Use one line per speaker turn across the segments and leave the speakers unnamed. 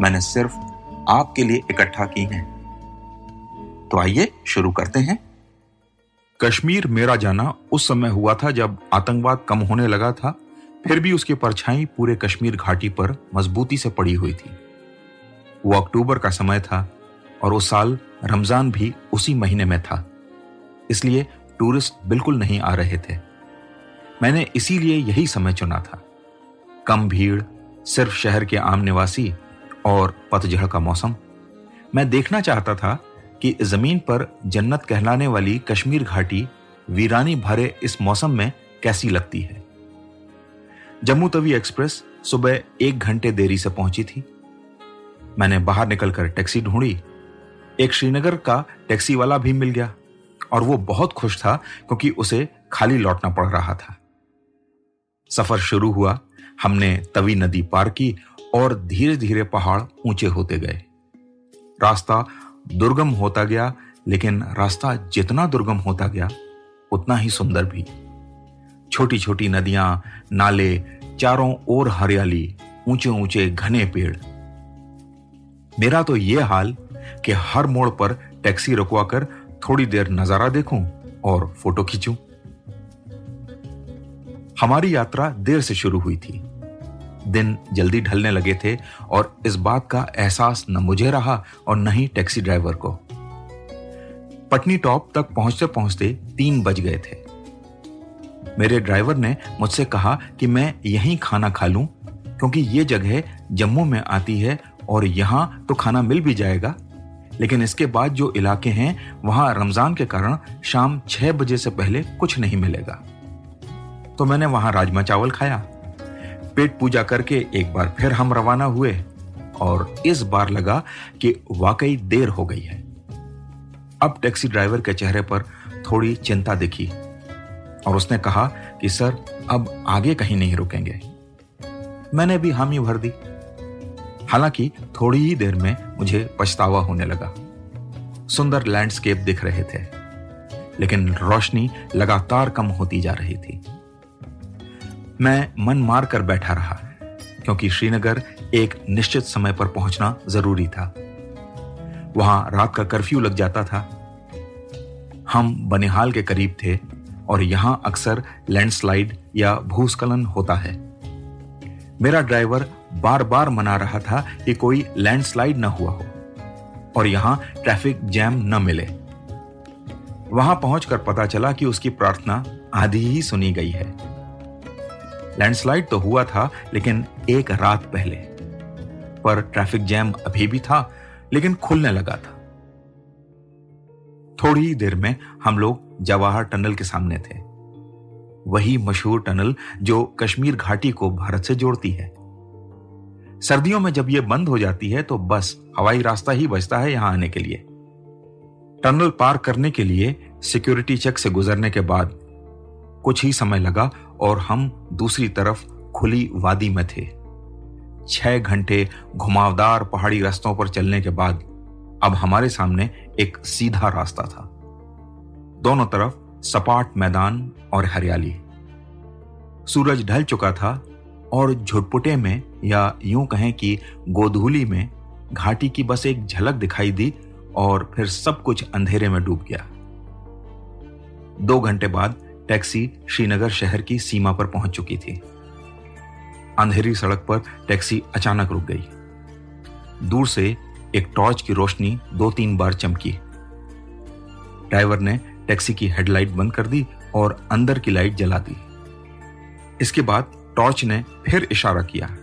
मैंने सिर्फ़ आपके लिए इकट्ठा की हैं। तो आइए शुरू करते हैं। कश्मीर मेरा जाना उस समय हुआ था जब आतंकवाद कम होने लगा था, फिर भी उसकी परछाई पूरे कश्मीर घाटी पर मजबूती से पड़ी हुई थी। वो अक्टूबर का समय था और उस साल रमज़ान भी उसी महीने में था। इसलिए टूरिस्ट बिल्कुल नहीं आ रहे थे। मैंने इसीलिए यही समय चुना था। कम भीड़, सिर्फ़ शहर के आम निवासी और पतझड़ का मौसम। मैं देखना चाहता था कि ज़मीन पर जन्नत कहलाने वाली कश्मीर घाटी वीरानी भरे इस मौसम में कैसी लगती है। जम्मू तवी एक्सप्रेस सुबह एक घंटे देरी से पहुँची थी। मैंने बाहर निकलकर टैक्सी ढूंढी। एक श्रीनगर का टैक्सी वाला भी मिल गया और वो बहुत खुश था क्योंकि उसे खाली लौटना पड़ रहा था। सफ़र शुरू हुआ। हमने तवी नदी पार की और धीरे धीरे पहाड़ ऊँचे होते गए। रास्ता दुर्गम होता गया, लेकिन रास्ता जितना दुर्गम होता गया, उतना ही सुंदर भी। छोटी छोटी नदियाँ, नाले, चारों ओर हरियाली ऊँचे ऊँचे घने पेड़। मेरा तो यह हाल कि हर मोड़ पर टैक्सी रुकवाकर थोड़ी देर नज़ारा देखूँ और फ़ोटो खींचूं। हमारी यात्रा देर से शुरू हुई थी। दिन जल्दी ढलने लगे थे और इस बात का एहसास न मुझे रहा और न ही टैक्सी ड्राइवर को। पटनी टॉप तक पहुँचते पहुँचते तीन बज गए थे। मेरे ड्राइवर ने मुझसे कहा कि मैं यहीं खाना खा लूँ, क्योंकि ये जगह जम्मू में आती है और यहाँ तो खाना मिल भी जाएगा। लेकिन इसके बाद जो इलाके हैं, वहाँ रमज़ान के कारण शाम छह बजे से पहले कुछ नहीं मिलेगा। तो मैंने वहाँ राजमा चावल खाया। पेट पूजा करके एक बार फिर हम रवाना हुए और इस बार लगा कि वाकई देर हो गई है। अब टैक्सी ड्राइवर के चेहरे पर थोड़ी चिंता दिखी और उसने कहा कि, सर, अब आगे कहीं नहीं रुकेंगे। मैंने भी हामी भर दी। हालाँकि थोड़ी ही देर में मुझे पछतावा होने लगा। सुंदर लैंडस्केप दिख रहे थे, लेकिन रोशनी लगातार कम होती जा रही थी। मैं मन मार कर बैठा रहा, क्योंकि श्रीनगर एक निश्चित समय पर पहुँचना ज़रूरी था। वहाँ रात का कर्फ्यू लग जाता था। हम बनिहाल के करीब थे, और यहाँ अक्सर लैंडस्लाइड या भूस्खलन होता है। मेरा ड्राइवर बार बार मना रहा था कि कोई लैंडस्लाइड ना हुआ हो, और यहाँ ट्रैफ़िक जैम न मिले। वहाँ पहुंचकर पता चला कि उसकी प्रार्थना आधी ही सुनी गई है। लैंडस्लाइड तो हुआ था, लेकिन एक रात पहले। पर ट्रैफ़िक जैम अभी भी था, लेकिन खुलने लगा था। थोड़ी देर में हम लोग जवाहर टनल के सामने थे। वही मशहूर टनल जो कश्मीर घाटी को भारत से जोड़ती है। सर्दियों में जब यह बंद हो जाती है तो बस हवाई रास्ता ही बचता है यहाँ आने के लिए। टनल पार करने के लिए सिक्योरिटी चेक से गुजरने के बाद कुछ ही समय लगा और हम दूसरी तरफ़ खुली वादी में थे। छह घंटे घुमावदार पहाड़ी रास्तों पर चलने के बाद अब हमारे सामने एक सीधा रास्ता था। दोनों तरफ़ सपाट मैदान और हरियाली। सूरज ढल चुका था और झुटपुटे में या यूँ कहें कि गोधूली में घाटी की बस एक झलक दिखाई दी और फिर सब कुछ अंधेरे में डूब गया। दो घंटे बाद टैक्सी श्रीनगर शहर की सीमा पर पहुँच चुकी थी। अंधेरी सड़क पर टैक्सी अचानक रुक गई। दूर से एक टॉर्च की रोशनी दो तीन बार चमकी। ड्राइवर ने टैक्सी की हेडलाइट बंद कर दी और अंदर की लाइट जला दी। इसके बाद टॉर्च ने फिर इशारा किया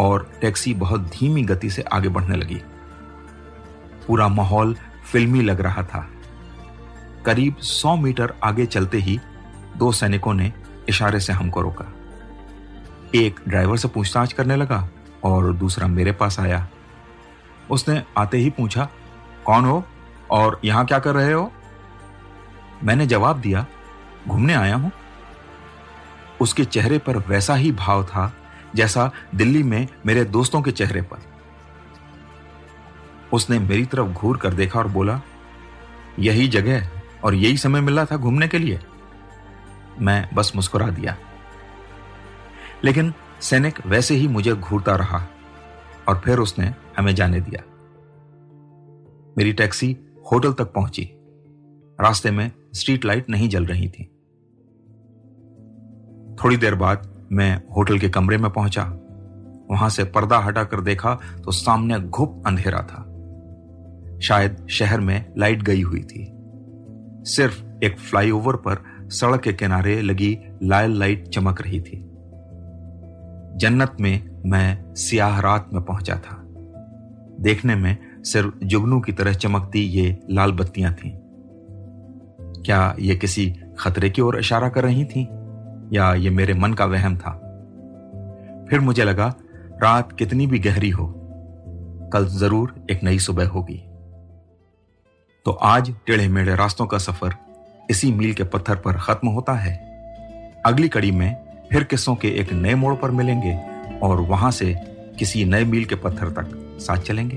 और टैक्सी बहुत धीमी गति से आगे बढ़ने लगी। पूरा माहौल फिल्मी लग रहा था। करीब 100 मीटर आगे चलते ही दो सैनिकों ने इशारे से हमको रोका। एक ड्राइवर से पूछताछ करने लगा और दूसरा मेरे पास आया। उसने आते ही पूछा, कौन हो और यहाँ क्या कर रहे हो? मैंने जवाब दिया, घूमने आया हूँ। उसके चेहरे पर वैसा ही भाव था जैसा दिल्ली में मेरे दोस्तों के चेहरे पर। उसने मेरी तरफ़ घूर कर देखा और बोला, यही जगह और यही समय मिला था घूमने के लिए। मैं बस मुस्कुरा दिया। लेकिन सैनिक वैसे ही मुझे घूरता रहा और फिर उसने हमें जाने दिया। मेरी टैक्सी होटल तक पहुँची। रास्ते में स्ट्रीट लाइट नहीं जल रही थी। थोड़ी देर बाद मैं होटल के कमरे में पहुँचा। वहाँ से पर्दा हटाकर देखा तो सामने घुप अंधेरा था। शायद शहर में लाइट गई हुई थी। सिर्फ़ एक फ्लाईओवर पर सड़क के किनारे लगी लाल लाइट चमक रही थी। जन्नत में मैं सियाह रात में पहुँचा था। देखने में सिर्फ़ जुगनू की तरह चमकती ये लाल बत्तियाँ थीं। क्या ये किसी खतरे की ओर इशारा कर रही थीं? या ये मेरे मन का वहम था? फिर मुझे लगा, रात कितनी भी गहरी हो, कल ज़रूर एक नई सुबह होगी। तो आज टेढ़े मेढ़े रास्तों का सफ़र इसी मील के पत्थर पर खत्म होता है। अगली कड़ी में फिर किस्सों के एक नए मोड़ पर मिलेंगे और वहाँ से किसी नए मील के पत्थर तक साथ चलेंगे।